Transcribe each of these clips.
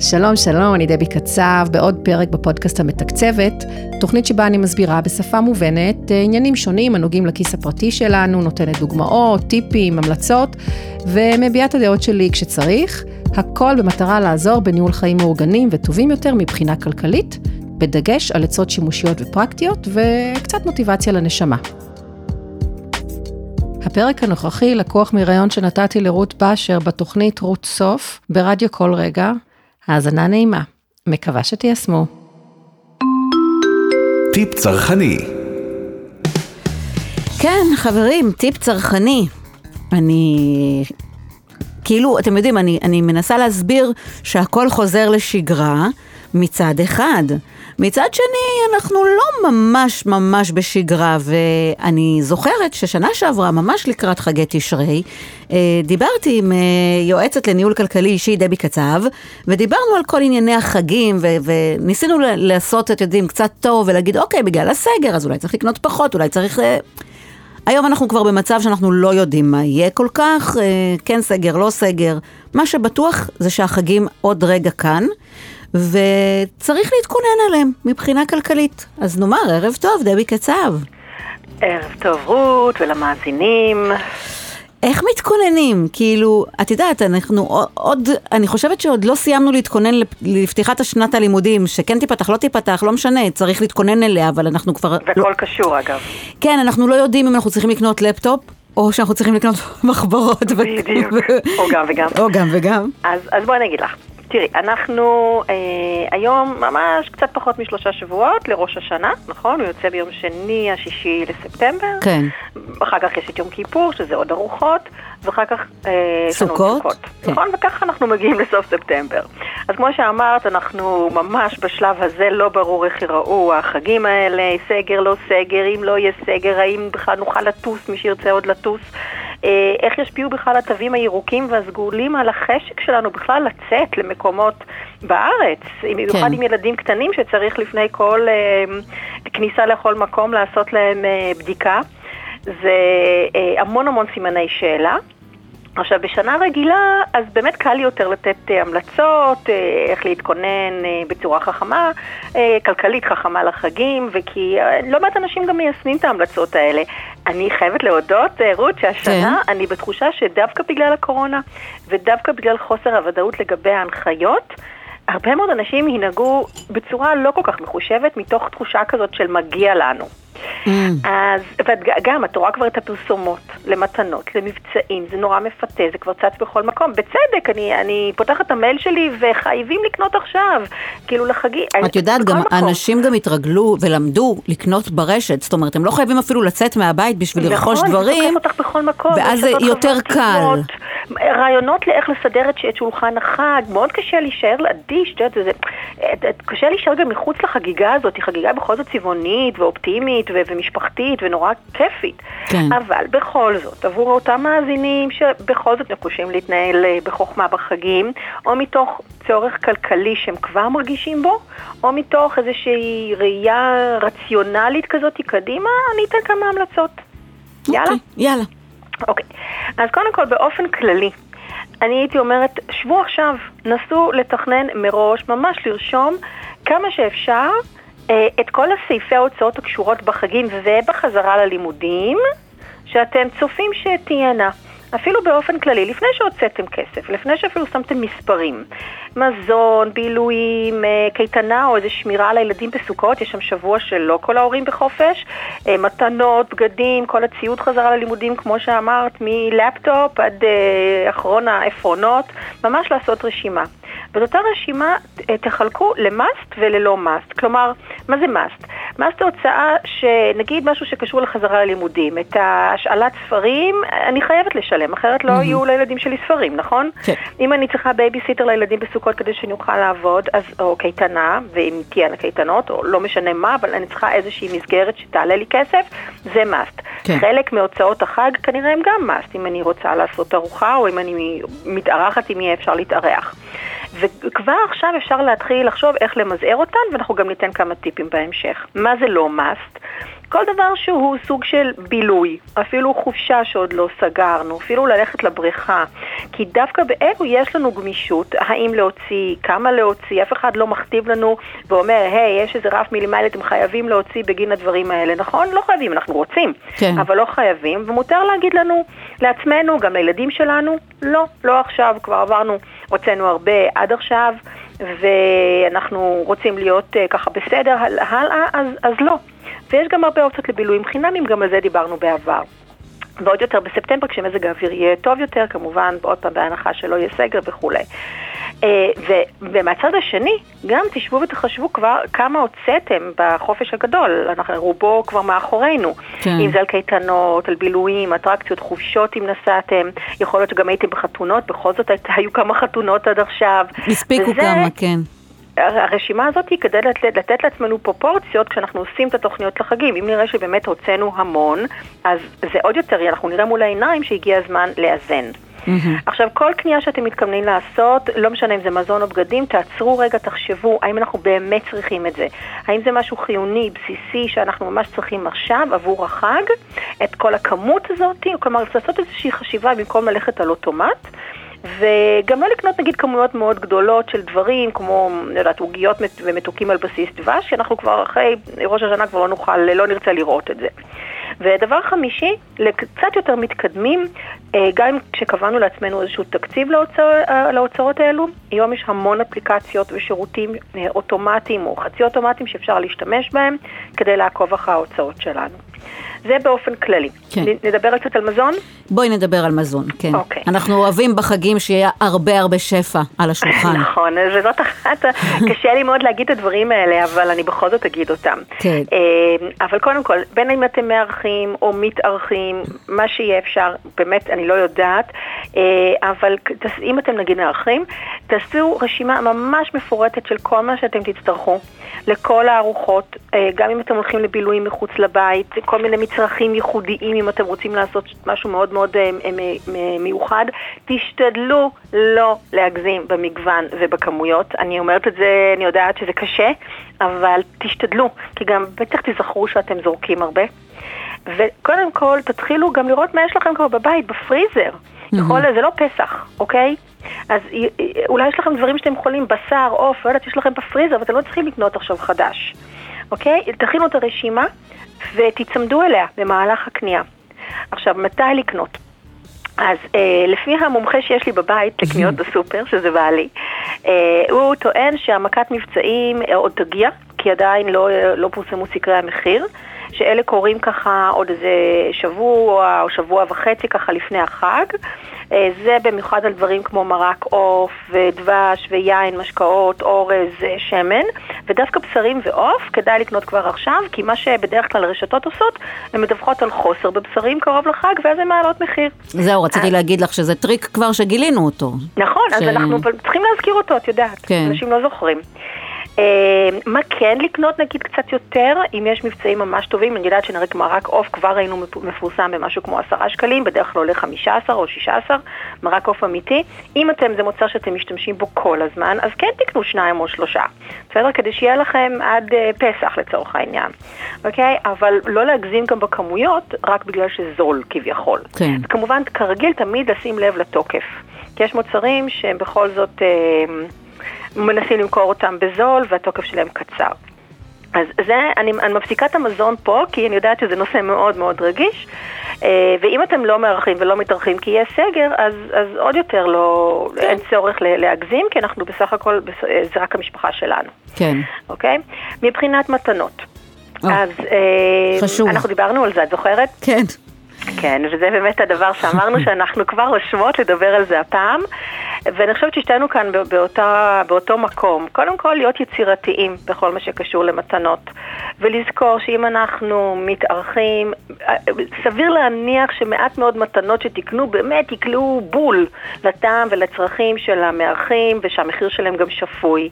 שלום, שלום, אני דבי קצב, בעוד פרק בפודקאסט המתקצבת, תוכנית שבה אני מסבירה בשפה מובנת אה, עניינים שונים הנוגעים לכיס הפרטי שלנו, נותנת דוגמאות, טיפים, המלצות, ומביעה את הדעות שלי כשצריך, הכל במטרה לעזור בניהול חיים מאורגנים וטובים יותר מבחינה כלכלית, בדגש על עצות שימושיות ופרקטיות, וקצת מוטיבציה לנשמה. הפרק הנוכחי לקוח מראיון שנתתי לרות באשר בתוכנית רות סוף ברדיו כל רגע. האזנה נעימה. מקווה שתיישמו. טיפ צרכני כן, חברים, טיפ צרכני. אני... כאילו, אתם יודעים, אני, אני מנסה להסביר שהכל חוזר לשגרה מצד אחד. מצד שני, אנחנו לא ממש ממש בשגרה, ואני זוכרת ששנה שעברה, ממש לקראת חגי תשרי, אה, דיברתי עם אה, יועצת לניהול כלכלי אישי, דבי קצב, ודיברנו על כל ענייני החגים, ו- וניסינו לעשות, אתם יודעים, קצת טוב, ולהגיד, אוקיי, בגלל הסגר, אז אולי צריך לקנות פחות, אולי צריך... אה, היום אנחנו כבר במצב שאנחנו לא יודעים מה יהיה כל כך, כן סגר, לא סגר. מה שבטוח זה שהחגים עוד רגע כאן. וצריך להתכונן עליהם מבחינה כלכלית. אז נאמר, ערב טוב, דבי קצב. ערב טוב רות ולמאזינים. איך מתכוננים? כאילו, את יודעת, אנחנו עוד, אני חושבת שעוד לא סיימנו להתכונן לפתיחת השנת הלימודים, שכן תיפתח, לא תיפתח, לא משנה, צריך להתכונן אליה, אבל אנחנו כבר... והכל לא... קשור אגב. כן, אנחנו לא יודעים אם אנחנו צריכים לקנות לפטופ, או שאנחנו צריכים לקנות מחברות. בדיוק, או גם וגם. או גם וגם. אז, אז בואי אני אגיד לך. תראי, אנחנו אה, היום ממש קצת פחות משלושה שבועות לראש השנה, נכון? הוא יוצא ביום שני, השישי לספטמבר. כן. אחר כך יש את יום כיפור, שזה עוד ארוחות, ואחר כך... אה, סוכות. סוכות. כן. נכון? וככה אנחנו מגיעים לסוף ספטמבר. אז כמו שאמרת, אנחנו ממש בשלב הזה לא ברור איך ייראו החגים האלה, סגר, לא סגר, אם לא יהיה סגר, האם בכלל נוכל לטוס, מי שירצה עוד לטוס. אה, איך ישפיעו בכלל התווים הירוקים והסגולים על החשק שלנו בכלל לצאת למקומות בארץ, במיוחד כן. עם ילדים קטנים שצריך לפני כל אה, כניסה לכל מקום לעשות להם אה, בדיקה. זה המון המון סימני שאלה. עכשיו, בשנה רגילה, אז באמת קל יותר לתת uh, המלצות, uh, איך להתכונן uh, בצורה חכמה, כלכלית חכמה לחגים, וכי לא מעט אנשים גם מיישמים את ההמלצות האלה. אני חייבת להודות, רות, שהשנה כן. אני בתחושה שדווקא בגלל הקורונה, ודווקא בגלל חוסר הוודאות לגבי ההנחיות, הרבה מאוד אנשים ינהגו בצורה לא כל כך מחושבת, מתוך תחושה כזאת של מגיע לנו. Mm. אז, וגם, את רואה כבר את הפרסומות למתנות, למבצעים, זה נורא מפתה, זה כבר צץ בכל מקום. בצדק, אני, אני פותחת את המייל שלי וחייבים לקנות עכשיו, כאילו לחגי... את יודעת, גם מקום. אנשים גם התרגלו ולמדו לקנות ברשת, זאת אומרת, הם לא חייבים אפילו לצאת מהבית בשביל נכון, לרכוש דברים, נכון, זה תוקף אותך בכל מקום. ואז זה יותר קל. רעיונות לאיך לסדר את שולחן החג, מאוד קשה להישאר אדיש, את יודעת, קשה להישאר גם מחוץ לחגיגה הזאת, היא חגיגה בכל זאת צבעונית ואופטימית ומשפחתית ונורא כיפית. כן. אבל בכל זאת, עבור אותם מאזינים שבכל זאת נחושים להתנהל אה, בחוכמה בחגים, או מתוך צורך כלכלי שהם כבר מרגישים בו, או מתוך איזושהי ראייה רציונלית כזאת קדימה, אני אתן כמה המלצות. יאללה? אוקיי, יאללה. אוקיי, אז קודם כל באופן כללי, אני הייתי אומרת, שבו עכשיו, נסו לתכנן מראש, ממש לרשום כמה שאפשר את כל הסעיפי ההוצאות הקשורות בחגים ובחזרה ללימודים, שאתם צופים שתהיינה. אפילו באופן כללי, לפני שהוצאתם כסף, לפני שאפילו שמתם מספרים, מזון, בילויים, אה, קייטנה או איזה שמירה על הילדים בסוכות, יש שם שבוע שלא כל ההורים בחופש, אה, מתנות, בגדים, כל הציוד חזרה ללימודים, כמו שאמרת, מלפטופ עד אה, אחרון העפרונות, ממש לעשות רשימה. ואת אותה רשימה תחלקו ל must וללא must. כלומר, מה זה must? must זה הוצאה שנגיד משהו שקשור לחזרה ללימודים. את השאלת ספרים, אני חייבת לשלם, אחרת לא. יהיו לילדים שלי ספרים, נכון? כן. אם אני צריכה בייביסיטר לילדים בסוכות כדי שאני אוכל לעבוד, אז, או קייטנה, ואם תהיינה קייטנות, או לא משנה מה, אבל אני צריכה איזושהי מסגרת שתעלה לי כסף, זה מאסט. כן. חלק מהוצאות החג כנראה הם גם מאסט, אם אני רוצה לעשות ארוחה, או אם אני מתארחת, אם יהיה אפשר להתארח. וכבר עכשיו אפשר להתחיל לחשוב איך למזער אותן, ואנחנו גם ניתן כמה טיפים בהמשך. מה זה לא must? כל דבר שהוא סוג של בילוי, אפילו חופשה שעוד לא סגרנו, אפילו ללכת לבריכה, כי דווקא באלו יש לנו גמישות, האם להוציא, כמה להוציא, אף אחד לא מכתיב לנו ואומר, היי, יש איזה רף מינימלי, אתם חייבים להוציא בגין הדברים האלה, נכון? לא חייבים, אנחנו רוצים, כן. אבל לא חייבים, ומותר להגיד לנו, לעצמנו, גם לילדים שלנו, לא, לא עכשיו, כבר עברנו, הוצאנו הרבה עד עכשיו, ואנחנו רוצים להיות uh, ככה בסדר הלאה, אז, אז לא. ויש גם הרבה אופציות לבילויים חינמים, גם על זה דיברנו בעבר. ועוד יותר בספטמבר, כשמזג האוויר יהיה טוב יותר, כמובן, עוד פעם בהנחה שלא יהיה סגר וכולי. אה, ומהצד השני, גם תשבו ותחשבו כבר כמה הוצאתם בחופש הגדול, אנחנו, רובו כבר מאחורינו. כן. אם זה על קייטנות, על בילויים, אטרקציות, חופשות אם נסעתם, יכול להיות שגם הייתם בחתונות, בכל זאת היו כמה חתונות עד עכשיו. הספיקו וזה, כמה, כן. הרשימה הזאת היא כדי לתת, לתת לעצמנו פרופורציות כשאנחנו עושים את התוכניות לחגים. אם נראה שבאמת הוצאנו המון, אז זה עוד יותר, אנחנו נראה מול העיניים שהגיע הזמן לאזן. Mm-hmm. עכשיו, כל קנייה שאתם מתכוונים לעשות, לא משנה אם זה מזון או בגדים, תעצרו רגע, תחשבו, האם אנחנו באמת צריכים את זה? האם זה משהו חיוני, בסיסי, שאנחנו ממש צריכים עכשיו עבור החג? את כל הכמות הזאת? כלומר, לעשות איזושהי חשיבה במקום ללכת על אוטומט. וגם לא לקנות נגיד כמויות מאוד גדולות של דברים, כמו, אני יודעת, עוגיות ומתוקים על בסיס דבש, כי אנחנו כבר אחרי ראש השנה כבר לא נוכל, לא נרצה לראות את זה. ודבר חמישי, לקצת יותר מתקדמים, אה, גם כשקבענו לעצמנו איזשהו תקציב להוצא, אה, להוצאות האלו, היום יש המון אפליקציות ושירותים אה, אוטומטיים או חצי אוטומטיים שאפשר להשתמש בהם כדי לעקוב אחרי ההוצאות שלנו. זה באופן כללי. כן. נדבר קצת על מזון? בואי נדבר על מזון, כן. אוקיי. אנחנו אוהבים בחגים שיהיה הרבה הרבה שפע על השולחן. נכון, וזאת אחת, קשה לי מאוד להגיד את הדברים האלה, אבל אני בכל זאת אגיד אותם. כן. אה, אבל קודם כל, בין אם אתם מארחים או מתארחים, מה שיהיה אפשר, באמת, אני לא יודעת, אה, אבל אם אתם נגיד מארחים, תעשו רשימה ממש מפורטת של כל מה שאתם תצטרכו, לכל הארוחות, אה, גם אם אתם הולכים לבילויים מחוץ לבית, כל מיני מצרכים ייחודיים, אם אתם רוצים לעשות משהו מאוד מאוד אה, מיוחד, תשתדלו לא להגזים במגוון ובכמויות. אני אומרת את זה, אני יודעת שזה קשה, אבל תשתדלו, כי גם בטח תזכרו שאתם זורקים הרבה. וקודם כל, תתחילו גם לראות מה יש לכם כבר בבית, בפריזר. Mm-hmm. יכול, זה לא פסח, אוקיי? אז אולי יש לכם דברים שאתם יכולים, בשר, עוף, לא יודעת, יש לכם בפריזר, ואתם לא צריכים לקנות עכשיו חדש, אוקיי? תכינו את הרשימה ותיצמדו אליה במהלך הקנייה. עכשיו, מתי לקנות? אז אה, לפי המומחה שיש לי בבית לקניות בסופר, שזה בעלי, אה, הוא טוען שהמכת מבצעים אה, עוד תגיע, כי עדיין לא, לא פורסמו סקרי המחיר, שאלה קורים ככה עוד איזה שבוע או שבוע וחצי ככה לפני החג. אה, זה במיוחד על דברים כמו מרק עוף ודבש ויין, משקאות, אורז, אה, שמן, ודווקא בשרים ועוף כדאי לקנות כבר עכשיו, כי מה שבדרך כלל הרשתות עושות, הן מדווחות על חוסר בבשרים קרוב לחג, ואז הן מעלות מחיר. זהו, רציתי להגיד לך שזה טריק כבר שגילינו אותו. נכון, ש... אז אנחנו צריכים להזכיר אותו, את יודעת, כן. אנשים לא זוכרים. אה, מה כן לקנות נגיד קצת יותר, אם יש מבצעים ממש טובים, אני יודעת שנראה מרק עוף כבר ראינו מפורסם במשהו כמו עשרה שקלים, בדרך כלל עולה חמישה עשר או שישה עשר, מרק עוף אמיתי. אם אתם, זה מוצר שאתם משתמשים בו כל הזמן, אז כן תקנו שניים או שלושה, בסדר? כדי שיהיה לכם עד uh, פסח לצורך העניין, אוקיי? אבל לא להגזים גם בכמויות, רק בגלל שזול כביכול. כן. וכמובן, כרגיל תמיד לשים לב לתוקף. כי יש מוצרים שהם בכל זאת... Uh, מנסים למכור אותם בזול והתוקף שלהם קצר. אז זה, אני, אני מפסיקה את המזון פה, כי אני יודעת שזה נושא מאוד מאוד רגיש, אה, ואם אתם לא מארחים ולא מתארחים כי יהיה סגר, אז, אז עוד יותר לא, כן. אין צורך להגזים, כי אנחנו בסך הכל, אה, זה רק המשפחה שלנו. כן. אוקיי? מבחינת מתנות. או, אז חשוב. אנחנו דיברנו על זה, את זוכרת? כן. כן, וזה באמת הדבר שאמרנו שאנחנו כבר רושמות לדבר על זה הפעם. ואני חושבת ששתינו כאן באותה, באותו מקום. קודם כל, להיות יצירתיים בכל מה שקשור למתנות. ולזכור שאם אנחנו מתארחים, סביר להניח שמעט מאוד מתנות שתקנו באמת יקלעו בול לטעם ולצרכים של המארחים, ושהמחיר שלהם גם שפוי.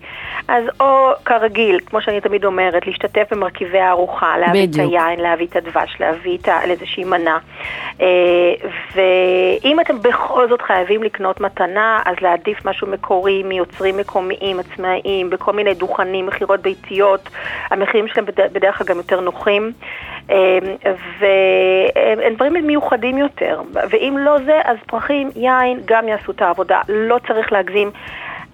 אז או כרגיל, כמו שאני תמיד אומרת, להשתתף במרכיבי הארוחה, להביא בדיוק. את היין, להביא את הדבש, להביא את איזושהי מנה. אה, ואם אתם בכל זאת חייבים לקנות מתנה, אז להעדיף משהו מקורי מיוצרים מקומיים, עצמאיים, בכל מיני דוכנים, מכירות ביתיות, המחירים שלהם בד- בדרך כלל גם יותר נוחים, אמ, והם דברים מיוחדים יותר, ואם לא זה, אז פרחים, יין, גם יעשו את העבודה, לא צריך להגזים.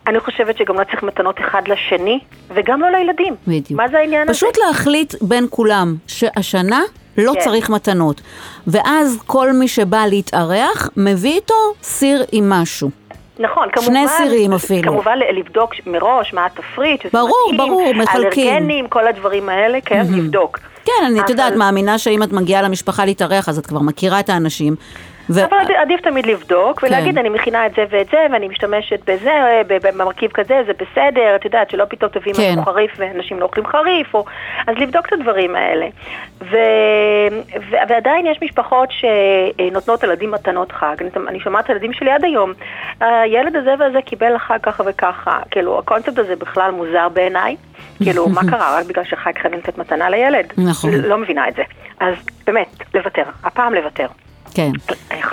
אני חושבת שגם לא צריך מתנות אחד לשני, וגם לא לילדים. בדיוק. מה זה העניין הזה? פשוט להחליט בין כולם שהשנה לא כן. צריך מתנות. ואז כל מי שבא להתארח, מביא איתו סיר עם משהו. נכון, כמובן, שני סירים אפילו. כמובן לבדוק מראש מה התפריט, שזה ברור, מתאים, ברור, מחלקים. אלרגנים, כל הדברים האלה, כן, לבדוק. כן, אני, את אבל- יודעת, מאמינה שאם את מגיעה למשפחה להתארח, אז את כבר מכירה את האנשים. ו... אבל עד- עדיף תמיד לבדוק ולהגיד, כן. אני מכינה את זה ואת זה, ואני משתמשת בזה, במרכיב כזה, זה בסדר, את יודעת, שלא פתאום תביאי כן. משהו חריף ואנשים לא אוכלים חריף, או... אז לבדוק את הדברים האלה. ו... ו... ועדיין יש משפחות שנותנות לילדים מתנות חג. אני, אני שומעת את הילדים שלי עד היום, הילד הזה והזה קיבל חג ככה וככה. כאילו, הקונספט הזה בכלל מוזר בעיניי. כאילו, מה קרה? רק בגלל שחג חייבים לתת מתנה לילד? נכון. לא מבינה את זה. אז באמת, לוותר. הפעם לוותר. כן.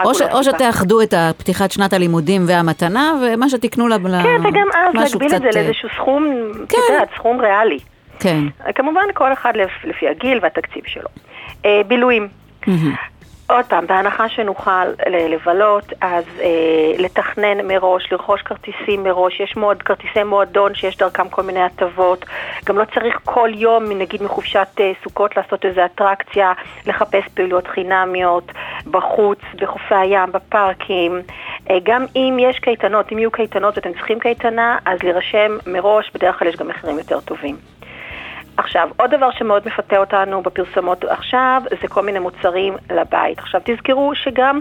או, ש, או. שתאחדו את פתיחת שנת הלימודים והמתנה, ומה שתקנו לה, כן, וגם אז להגביל את קצת, זה אה, לאיזשהו סכום, את כן. יודעת, סכום ריאלי. כן. כמובן, כל אחד לפ- לפי הגיל והתקציב שלו. אה, בילויים. עוד פעם, בהנחה שנוכל ל- לבלות, אז אה, לתכנן מראש, לרכוש כרטיסים מראש, יש מאוד כרטיסי מועדון שיש דרכם כל מיני הטבות, גם לא צריך כל יום, נגיד מחופשת אה, סוכות, לעשות איזו אטרקציה, לחפש פעילויות חינמיות, בחוץ, בחופי הים, בפארקים. אה, גם אם יש קייטנות, אם יהיו קייטנות ואתם צריכים קייטנה, אז להירשם מראש, בדרך כלל יש גם מחירים יותר טובים. עכשיו, עוד דבר שמאוד מפתה אותנו בפרסומות עכשיו, זה כל מיני מוצרים לבית. עכשיו, תזכרו שגם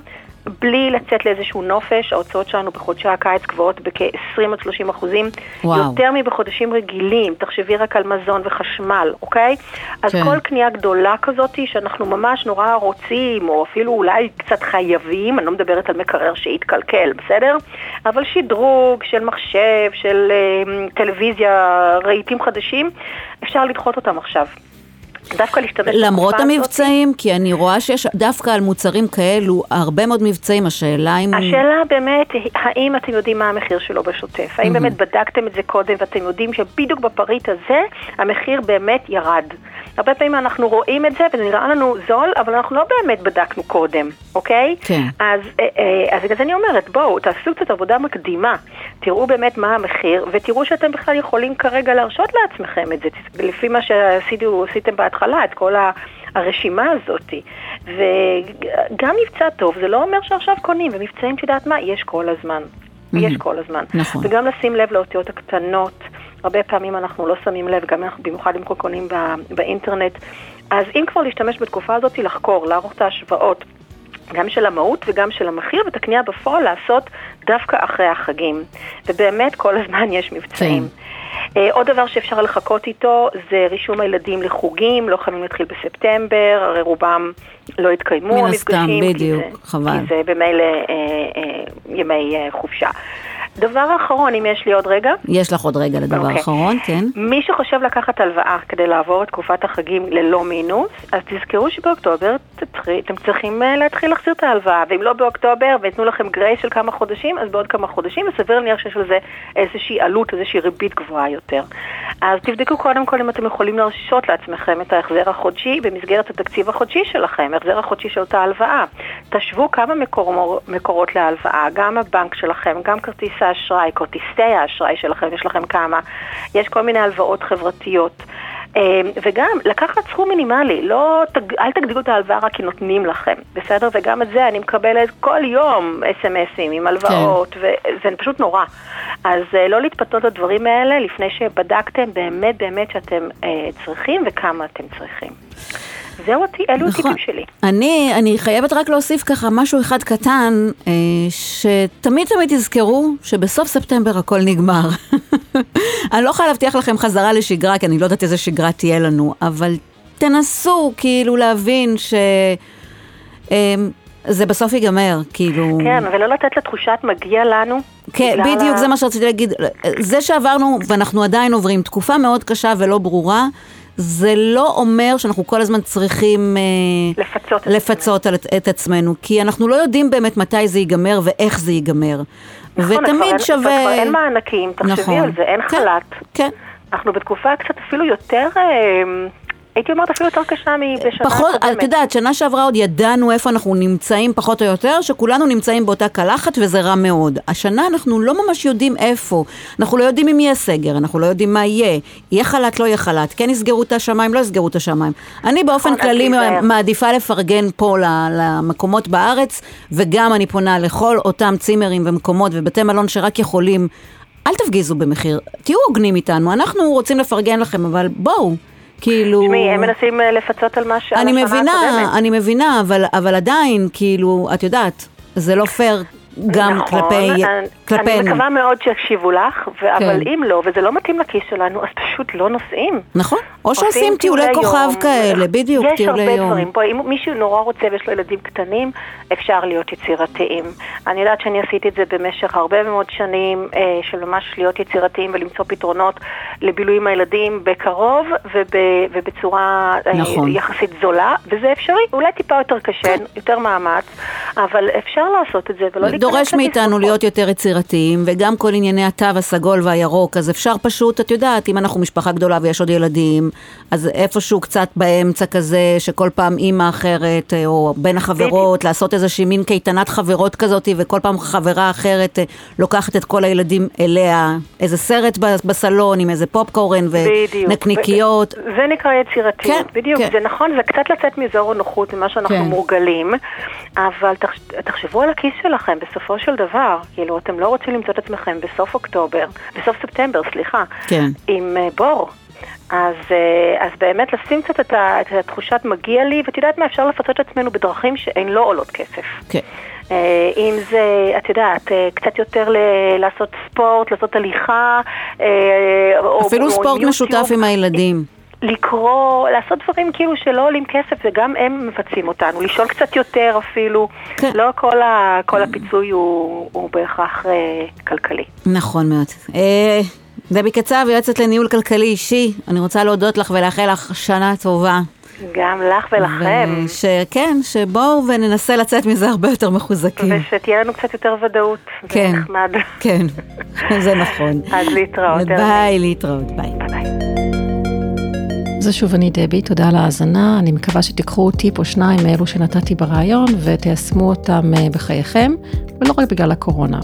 בלי לצאת לאיזשהו נופש, ההוצאות שלנו בחודשי הקיץ גבוהות בכ-20 עד 30 אחוזים, וואו. יותר מבחודשים רגילים. תחשבי רק על מזון וחשמל, אוקיי? אז כן. כל קנייה גדולה כזאת, שאנחנו ממש נורא רוצים, או אפילו אולי קצת חייבים, אני לא מדברת על מקרר שיתקלקל, בסדר? אבל שדרוג של מחשב, של אה, טלוויזיה, רהיטים חדשים, אפשר לדחות אותם עכשיו. דווקא להשתמש למרות בתקופה הזאת. המבצעים, כי אני רואה שיש דווקא על מוצרים כאלו הרבה מאוד מבצעים, השאלה אם... השאלה באמת, האם אתם יודעים מה המחיר שלו בשוטף? האם באמת בדקתם את זה קודם ואתם יודעים שבדיוק בפריט הזה המחיר באמת ירד? הרבה פעמים אנחנו רואים את זה וזה נראה לנו זול, אבל אנחנו לא באמת בדקנו קודם, אוקיי? כן. אז, אה, אה, אז זה אני אומרת, בואו, תעשו קצת עבודה מקדימה, תראו באמת מה המחיר, ותראו שאתם בכלל יכולים כרגע להרשות לעצמכם את זה, לפי מה שעשיתם בהתחלה, את כל ה... הרשימה הזאת. וגם מבצע טוב, זה לא אומר שעכשיו קונים, ומבצעים, את יודעת מה, יש כל הזמן. יש כל הזמן. נכון. וגם לשים לב לאותיות הקטנות. הרבה פעמים אנחנו לא שמים לב, גם אנחנו במיוחד אם קונים בא, באינטרנט. אז אם כבר להשתמש בתקופה הזאת, לחקור, לערוך את ההשוואות. גם של המהות וגם של המחיר, ואת הקנייה בפועל לעשות דווקא אחרי החגים. ובאמת כל הזמן יש מבצעים. אה, עוד דבר שאפשר לחכות איתו זה רישום הילדים לחוגים, לא חייבים להתחיל בספטמבר, הרי רובם לא התקיימו מן המפגשים. הסתם, כי בדיוק, זה- חבל. כי זה במילא אה, אה, ימי אה, חופשה. דבר אחרון, אם יש לי עוד רגע, יש לך עוד רגע לדבר אוקיי. אחרון, כן? מי שחושב לקחת הלוואה כדי לעבור את תקופת החגים ללא מינוס, אז תזכרו שבאוקטובר אתם צריכים אה, להתחיל להחזיר את ההלוואה, ואם לא באוקטובר ויתנו לכם גרייס של כמה חודשים, אז בעוד כמה חודשים, וסביר להניח שיש לזה איזושהי עלות, איזושהי ריבית גבוהה יותר. אז תבדקו קודם כל אם אתם יכולים להרשות לעצמכם את ההחזר החודשי במסגרת התקציב החודשי שלכם, ההחזר החודשי של אותה הלוואה. תשוו כמה מקור, מקורות להלוואה, גם הבנק שלכם, גם כרטיס האשראי, כרטיסי האשראי שלכם, יש לכם כמה, יש כל מיני הלוואות חברתיות. אה, וגם לקחת סכום מינימלי, לא, אל תגדילו את ההלוואה רק כי נותנים לכם, בסדר? וגם את זה אני מקבלת כל יום אס.אם.אסים עם הלוואות, כן. וזה פשוט נורא. אז אה, לא להתפתות לדברים האלה לפני שבדקתם באמת באמת שאתם אה, צריכים וכמה אתם צריכים. זהו, אותי- אלו נכון. הטיפים שלי. אני, אני חייבת רק להוסיף ככה משהו אחד קטן, אה, שתמיד תמיד תזכרו שבסוף ספטמבר הכל נגמר. אני לא יכולה להבטיח לכם חזרה לשגרה, כי אני לא יודעת איזה שגרה תהיה לנו, אבל תנסו כאילו להבין ש... אה, זה בסוף ייגמר, כאילו... כן, ולא לתת לתחושת מגיע לנו. כן, בדיוק, ה- זה מה שרציתי להגיד. זה שעברנו, ואנחנו עדיין עוברים תקופה מאוד קשה ולא ברורה, זה לא אומר שאנחנו כל הזמן צריכים... אה, לפצות את לפצות על, את עצמנו, כי אנחנו לא יודעים באמת מתי זה ייגמר ואיך זה ייגמר. נכון, ותמיד אין- שווה... כבר אין מענקים, תחשבי נכון. על זה, אין כן, חל"ת. כן. אנחנו בתקופה קצת אפילו יותר, אה, הייתי אומרת אפילו יותר קשה מבשנה פחות, הקודמת. את יודעת, שנה שעברה עוד ידענו איפה אנחנו נמצאים פחות או יותר, שכולנו נמצאים באותה קלחת וזה רע מאוד. השנה אנחנו לא ממש יודעים איפה. אנחנו לא יודעים אם יהיה סגר, אנחנו לא יודעים מה יהיה. יהיה חל"ת, לא יהיה חל"ת, כן יסגרו את השמיים, לא יסגרו את השמיים. אני באופן נכון, כללי. מעדיפה לפרגן פה למקומות בארץ, וגם אני פונה לכל אותם צימרים ומקומות ובתי מלון שרק יכולים. אל תפגיזו במחיר, תהיו הוגנים איתנו, אנחנו רוצים לפרגן לכם, אבל בואו, כאילו... תשמעי, הם מנסים אה, לפצות על מה ש... על אני השנה מבינה, הקודמת. אני מבינה, אבל, אבל עדיין, כאילו, את יודעת, זה לא פייר גם נכון, כלפי, אני, כלפינו. אני מקווה מאוד שיקשיבו לך, ו- אבל כן. אם לא, וזה לא מתאים לכיס שלנו, אז פשוט לא נוסעים. נכון, או שעושים עושים טיולי יום. כוכב כאלה, בדיוק, יש טיולי הרבה יום. דברים. בואי, אם מישהו נורא רוצה ויש לו ילדים קטנים, אפשר להיות יצירתיים. אני יודעת שאני עשיתי את זה במשך הרבה מאוד שנים, אה, של ממש להיות יצירתיים ולמצוא פתרונות לבילוי עם הילדים בקרוב וב, ובצורה אה, נכון. יחסית זולה, וזה אפשרי. אולי טיפה יותר קשה, יותר מאמץ, אבל אפשר לעשות את זה ולא להיכנס דורש מאיתנו. להיות יותר יצירתיים, וגם כל ענייני התו הסגול והירוק, אז אפשר פשוט, את יודעת, אם אנחנו משפחה גדולה ויש עוד ילדים, אז איפשהו קצת באמצע כזה, שכל פעם אימא אחרת, אה, או בין החברות, לעשות איזושהי מין קייטנת חברות כזאת, וכל פעם חברה אחרת אה, לוקחת את כל הילדים אליה, איזה סרט בסלון עם איזה פופקורן. ונקניקיות. זה נקרא יצירתיות, כן, בדיוק. כן. זה נכון, זה קצת לצאת מאזור הנוחות, ממה שאנחנו כן. מורגלים, אבל תחש, תחשבו על הכיס שלכם בסופו של דבר. כאילו, אתם לא רוצים למצוא את עצמכם בסוף אוקטובר, בסוף ספטמבר, סליחה, כן. עם uh, בור. אז, uh, אז באמת לשים קצת את, ה, את התחושת מגיע לי, ואת יודעת מה, אפשר לפצות את עצמנו בדרכים שהן לא עולות כסף. כן. אה, אם זה, את יודעת, קצת יותר ל- לעשות ספורט, לעשות הליכה, או אפילו או ספורט יוטיוב, משותף עם הילדים. לקרוא, לעשות דברים כאילו שלא עולים כסף וגם הם מבצעים אותנו, לישון קצת יותר אפילו, כן. לא כל, ה, כל הפיצוי הוא, הוא בהכרח אה, כלכלי. נכון מאוד. אה, דבי קצב, יועצת לניהול כלכלי אישי, אני רוצה להודות לך ולאחל לך שנה טובה. גם לך ולכם, שכן, שבואו וננסה לצאת מזה הרבה יותר מחוזקים. ושתהיה לנו קצת יותר ודאות, כן. זה נחמד. כן, זה נכון. אז להתראות. ביי, להתראות. ביי ביי. זה שוב אני דבי, תודה על ההאזנה. אני מקווה שתיקחו טיפ או שניים מאלו שנתתי בריאיון ותיישמו אותם אה, בחייכם, ולא רק בגלל הקורונה.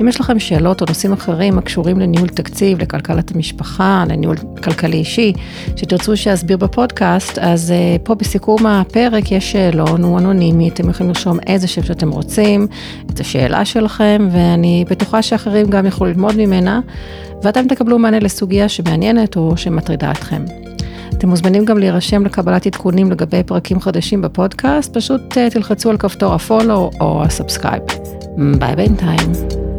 אם יש לכם שאלות או נושאים אחרים הקשורים לניהול תקציב, לכלכלת המשפחה, לניהול כלכלי אישי, שתרצו שאסביר בפודקאסט, אז אה, פה בסיכום הפרק יש שאלון, הוא אנונימי, אתם יכולים לרשום איזה שם שאתם רוצים, את השאלה שלכם, ואני בטוחה שאחרים גם יוכלו ללמוד ממנה, ואתם תקבלו מענה לסוגיה שמעניינת או שמטרידה אתכם. אתם מוזמנים גם להירשם לקבלת עדכונים לגבי פרקים חדשים בפודקאסט, פשוט אה, תלחצו על כפתור ה follow או ה subscribe. ביי בינתיים.